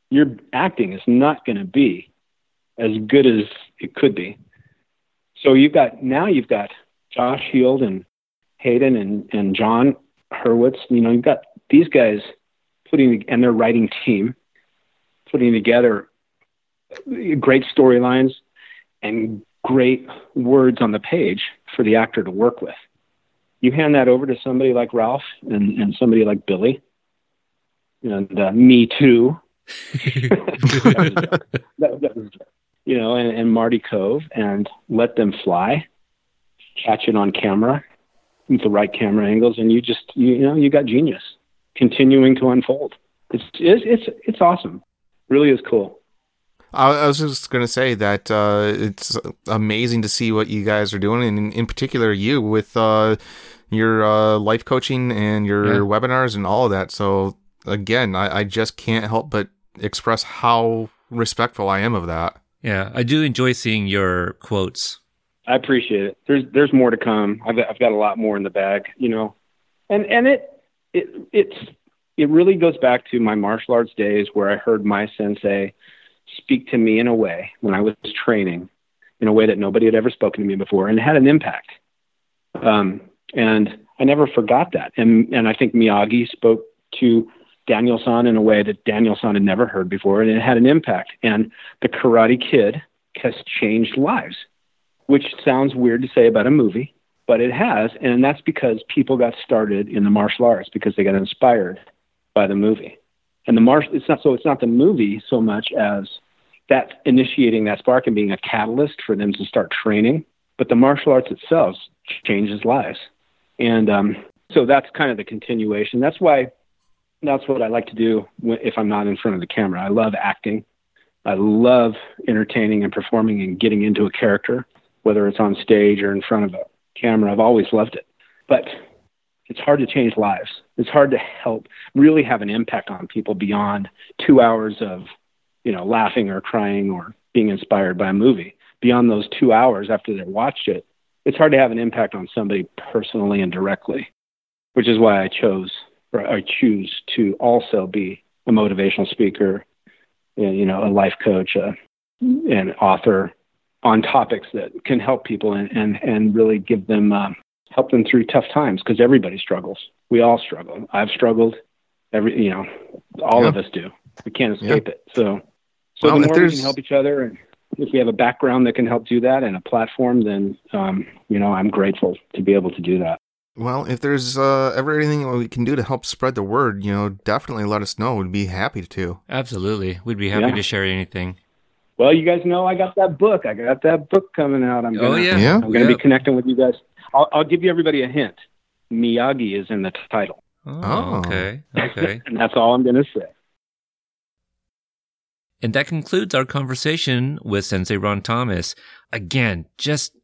your acting is not going to be as good as it could be. So you've got now you've got Josh Heald and Hayden and, and Jon Hurwitz. You know, you've got these guys putting and their writing team putting together great storylines and great words on the page for the actor to work with. You hand that over to somebody like Ralph and, and somebody like Billy, and uh, me too. that, that, was, you know, and, and Marty Kove and let them fly, catch it on camera with the right camera angles, and you just you, you know you got genius continuing to unfold. It's it's it's, it's awesome. Really is cool. I was just going to say that uh, it's amazing to see what you guys are doing, and in, in particular, you with uh, your uh, life coaching and your yeah. webinars and all of that. So, again, I, I, just can't help but express how respectful I am of that. Yeah, I do enjoy seeing your quotes. I appreciate it. There's there's more to come. I've I've got a lot more in the bag, you know, and and it it it's it really goes back to my martial arts days where I heard my sensei speak to me in a way when I was training, in a way that nobody had ever spoken to me before, and it had an impact. Um, and I never forgot that. And and I think Miyagi spoke to Daniel San in a way that Daniel San had never heard before, and it had an impact. And the Karate Kid has changed lives, which sounds weird to say about a movie, but it has. And that's because people got started in the martial arts because they got inspired by the movie. And the martial, it's not so it's not the movie so much as that initiating that spark and being a catalyst for them to start training. But the martial arts itself changes lives. And um, so that's kind of the continuation. That's why that's what I like to do if I'm not in front of the camera. I love acting. I love entertaining and performing and getting into a character, whether it's on stage or in front of a camera. I've always loved it. But it's hard to change lives. It's hard to help really have an impact on people beyond two hours of, you know, laughing or crying or being inspired by a movie. Beyond those two hours after they've watched it, it's hard to have an impact on somebody personally and directly, which is why I chose or I choose to also be a motivational speaker, you know, a life coach, uh, an author on topics that can help people and, and, and really give them, um, help them through tough times because everybody struggles. We all struggle. I've struggled. Every, you know, all yeah. of us do. We can't escape yeah. it. So, so well, the more we can help each other and if we have a background that can help do that and a platform, then, um, you know, I'm grateful to be able to do that. Well, if there's uh, ever anything we can do to help spread the word, you know, definitely let us know. We'd be happy to. Absolutely. We'd be happy yeah. to share anything. Well, you guys know I got that book. I got that book coming out. I'm oh, gonna, oh, yeah. yeah. I'm going to yeah. be connecting with you guys. I'll, I'll give you everybody a hint. Miyagi is in the title. Oh, oh. okay. Okay. and that's all I'm going to say. And that concludes our conversation with Sensei Ron Thomas. Again, just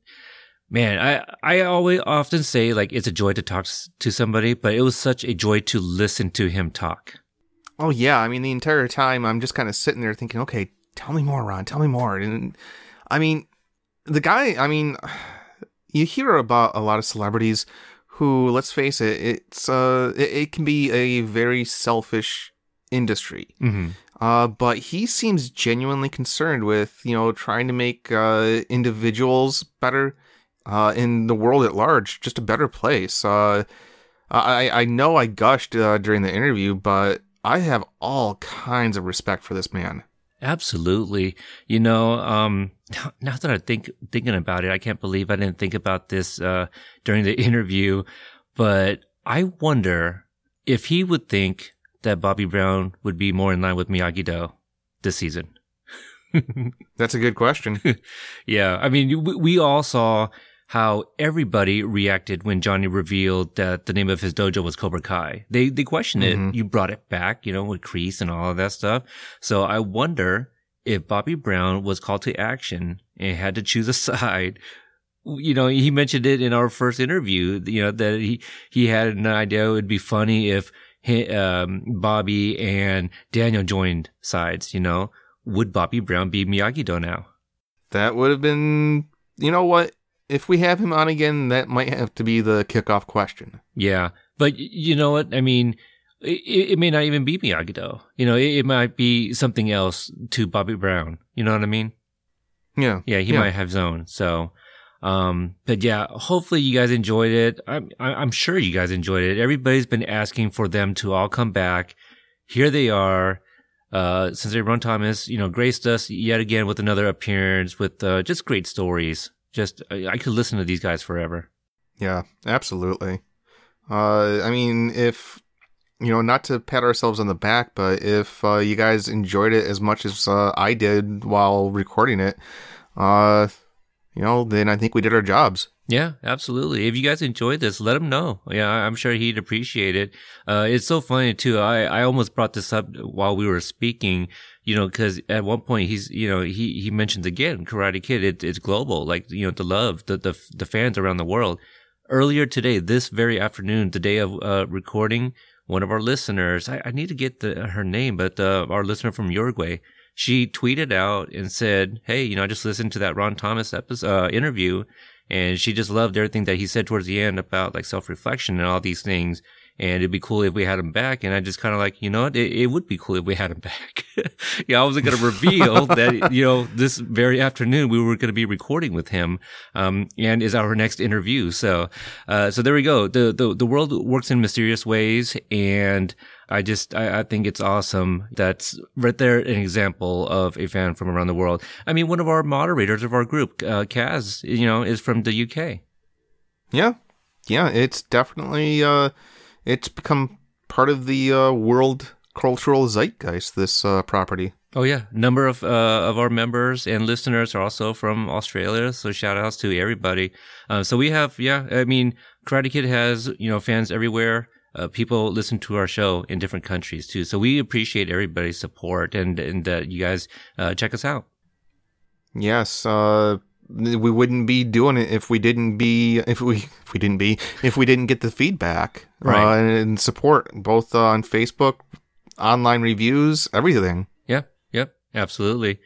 Man, I, I always often say like it's a joy to talk to somebody, but it was such a joy to listen to him talk. Oh yeah, I mean the entire time I'm just kind of sitting there thinking, okay, tell me more, Ron, tell me more. And I mean, the guy, I mean, you hear about a lot of celebrities who, let's face it, it's uh, it, it can be a very selfish industry. Mm-hmm. Uh, but he seems genuinely concerned with, you know, trying to make uh, individuals better uh, in the world at large, just a better place. Uh, I, I know I gushed uh, during the interview, but I have all kinds of respect for this man. Absolutely. You know, um, now that I think thinking about it, I can't believe I didn't think about this uh, during the interview. But I wonder if he would think that Bobby Brown would be more in line with Miyagi Do this season. That's a good question. yeah, I mean, we, we all saw how everybody reacted when Johnny revealed that the name of his dojo was Cobra Kai. They they questioned mm-hmm. it. You brought it back, you know, with Kreese and all of that stuff. So I wonder if Bobby Brown was called to action and had to choose a side. You know, he mentioned it in our first interview. You know that he he had an idea it would be funny if he, um, Bobby and Daniel joined sides. You know, would Bobby Brown be Miyagi Do now? That would have been. You know what? if we have him on again, that might have to be the kickoff question. Yeah, but you know what? I mean, it, it may not even be Miyagi Do. You know, it, it, might be something else to Bobby Brown. You know what I mean? Yeah. Yeah, he yeah. might have his own. So, um, but yeah, hopefully you guys enjoyed it. I'm, I'm sure you guys enjoyed it. Everybody's been asking for them to all come back. Here they are. Uh, Sensei Ron Thomas, you know, graced us yet again with another appearance with, uh, just great stories just I could listen to these guys forever. Yeah, absolutely. Uh, I mean, if you know, not to pat ourselves on the back, but if uh, you guys enjoyed it as much as uh, I did while recording it, uh, you know, then I think we did our jobs. Yeah, absolutely. If you guys enjoyed this, let him know. Yeah, I'm sure he'd appreciate it. Uh, it's so funny too. I, I almost brought this up while we were speaking you know, because at one point he's, you know, he he mentions again Karate Kid. It, it's global, like you know, the love, the the the fans around the world. Earlier today, this very afternoon, the day of uh, recording, one of our listeners, I, I need to get the, her name, but uh, our listener from Uruguay, she tweeted out and said, "Hey, you know, I just listened to that Ron Thomas episode uh, interview, and she just loved everything that he said towards the end about like self reflection and all these things." and it'd be cool if we had him back. And I just kind of like, you know what? It, it, would be cool if we had him back. yeah, I wasn't going to reveal that, you know, this very afternoon we were going to be recording with him, um, and is our next interview. So, uh, so there we go. The, the, the world works in mysterious ways. And I just, I, I think it's awesome. That's right there, an example of a fan from around the world. I mean, one of our moderators of our group, uh, Kaz, you know, is from the UK. Yeah. Yeah. It's definitely, uh, it's become part of the uh, world cultural zeitgeist. This uh, property. Oh yeah, number of uh, of our members and listeners are also from Australia. So shout outs to everybody. Uh, so we have yeah, I mean, Karate Kid has you know fans everywhere. Uh, people listen to our show in different countries too. So we appreciate everybody's support and and that you guys uh, check us out. Yes, uh, we wouldn't be doing it if we didn't be if we if we didn't be if we didn't get the feedback right. uh, and support both uh, on Facebook, online reviews, everything. Yeah, yep, absolutely.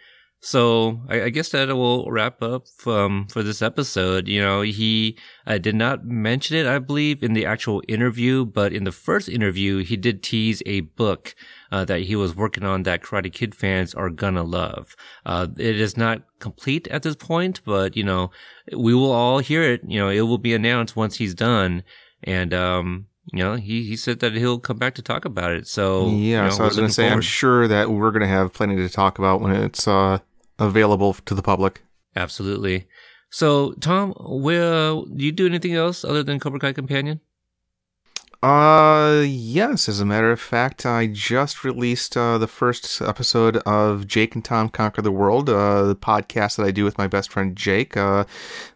So I, I, guess that will wrap up um, for this episode. You know, he uh, did not mention it, I believe, in the actual interview, but in the first interview, he did tease a book uh, that he was working on that Karate Kid fans are gonna love. Uh, it is not complete at this point, but you know, we will all hear it. You know, it will be announced once he's done, and um, you know, he, he said that he'll come back to talk about it. So yeah, you know, so I was going to say, forward. I'm sure that we're going to have plenty to talk about when it's uh, available to the public. Absolutely. So, Tom, will do you do anything else other than Cobra Kai Companion? Uh, yes. As a matter of fact, I just released uh, the first episode of Jake and Tom Conquer the World, uh, the podcast that I do with my best friend Jake. Uh,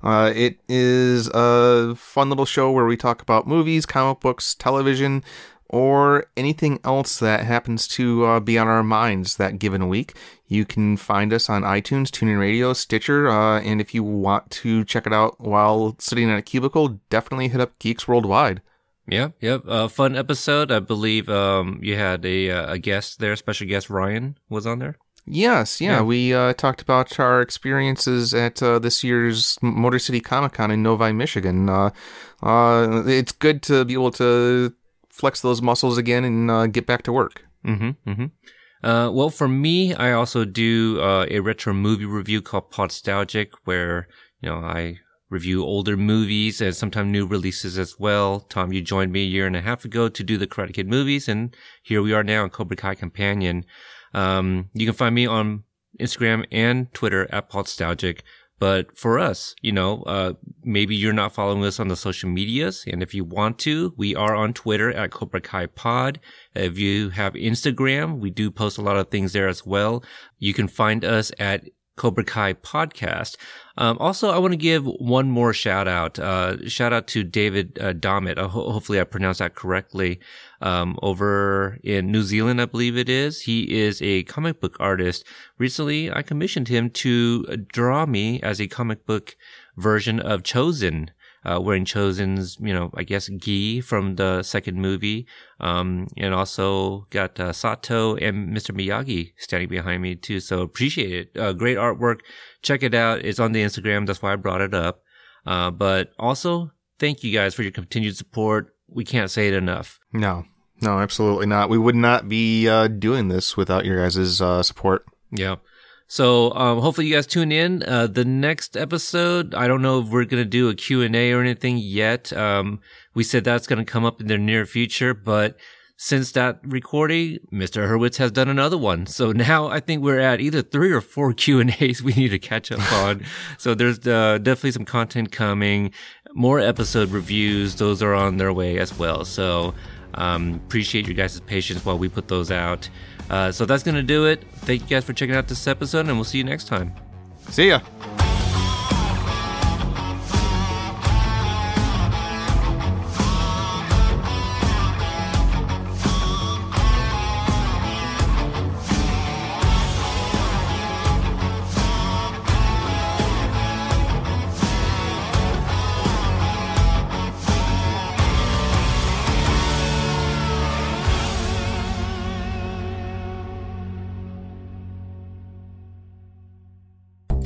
uh, it is a fun little show where we talk about movies, comic books, television, or anything else that happens to uh, be on our minds that given week. You can find us on iTunes, TuneIn Radio, Stitcher, uh, and if you want to check it out while sitting in a cubicle, definitely hit up Geeks Worldwide. Yep, yep. Uh, fun episode. I believe um, you had a uh, a guest there, special guest Ryan was on there. Yes, yeah. Yeah. We uh, talked about our experiences at uh, this year's Motor City Comic Con in Novi, Michigan. Uh, uh, it's good to be able to flex those muscles again and uh, get back to work. Mm-hmm. Mm-hmm. Uh, well, for me, I also do uh, a retro movie review called Podstalgic, where you know I review older movies and sometimes new releases as well. Tom, you joined me a year and a half ago to do the Karate Kid movies, and here we are now on Cobra Kai Companion. Um, you can find me on Instagram and Twitter at Podstalgic. But for us, you know, uh, maybe you're not following us on the social medias. And if you want to, we are on Twitter at Cobra Kai Pod. If you have Instagram, we do post a lot of things there as well. You can find us at Cobra Kai Podcast. Um, also, I want to give one more shout out. Uh, shout out to David uh, Dommett. Uh, ho- hopefully, I pronounced that correctly. Um, over in New Zealand, I believe it is. He is a comic book artist. Recently, I commissioned him to draw me as a comic book version of Chozen. Uh, wearing Chozen's, you know, I guess gi from the second movie, um, and also got uh, Sato and Mr. Miyagi standing behind me too. So appreciate it. Uh, great artwork. Check it out. It's on the Instagram. That's why I brought it up. Uh, but also thank you guys for your continued support. We can't say it enough. No, no, absolutely not. We would not be uh, doing this without your guys' uh, support. Yeah. So um, hopefully you guys tune in. Uh, the next episode, I don't know if we're gonna do a Q and A or anything yet. Um, we said that's gonna come up in the near future, but since that recording, Mr. Hurwitz has done another one. So now I think we're at either three or four Q and A's we need to catch up on. so there's uh, definitely some content coming, more episode reviews. Those are on their way as well. So um, appreciate you guys' patience while we put those out. Uh, so that's going to do it. Thank you guys for checking out this episode, and we'll see you next time. See ya.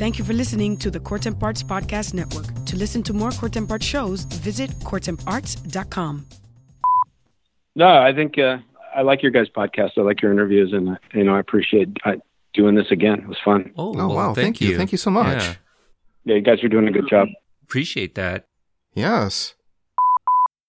Thank you for listening to the Court and Parts Podcast Network. To listen to more Court and Parts shows, visit courtandarts.com. No, I think uh, I like your guys' podcast. I like your interviews, and uh, you know I appreciate uh, doing this again. It was fun. Oh, Oh, wow. Thank you. Thank you so much. Yeah, Yeah, you guys are doing a good job. appreciate that. Yes.